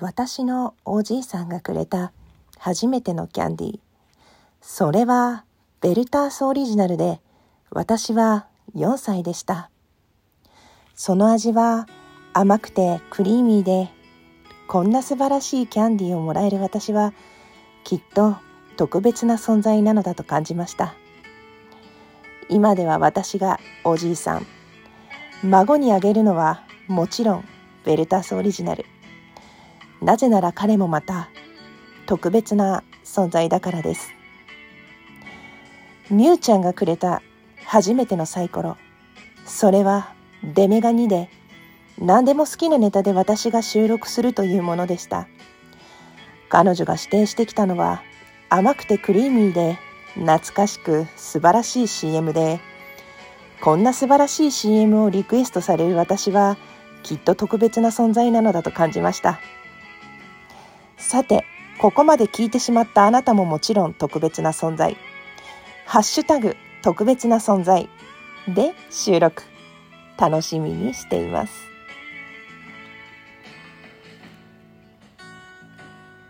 私のおじいさんがくれた初めてのキャンディー。それはベルタースオリジナルで私は4歳でした。その味は甘くてクリーミーでこんな素晴らしいキャンディーをもらえる私はきっと特別な存在なのだと感じました。今では私がおじいさん。孫にあげるのはもちろんベルタースオリジナル。なぜなら彼もまた特別な存在だからです。ミュウちゃんがくれた初めてのサイコロ。それはデメガ2で何でも好きなネタで私が収録するというものでした。彼女が指定してきたのは甘くてクリーミーで懐かしく素晴らしい CM で、こんな素晴らしい CM をリクエストされる私は、きっと特別な存在なのだと感じました。さて、ここまで聞いてしまったあなたももちろん特別な存在。ハッシュタグ特別な存在で収録。楽しみにしています。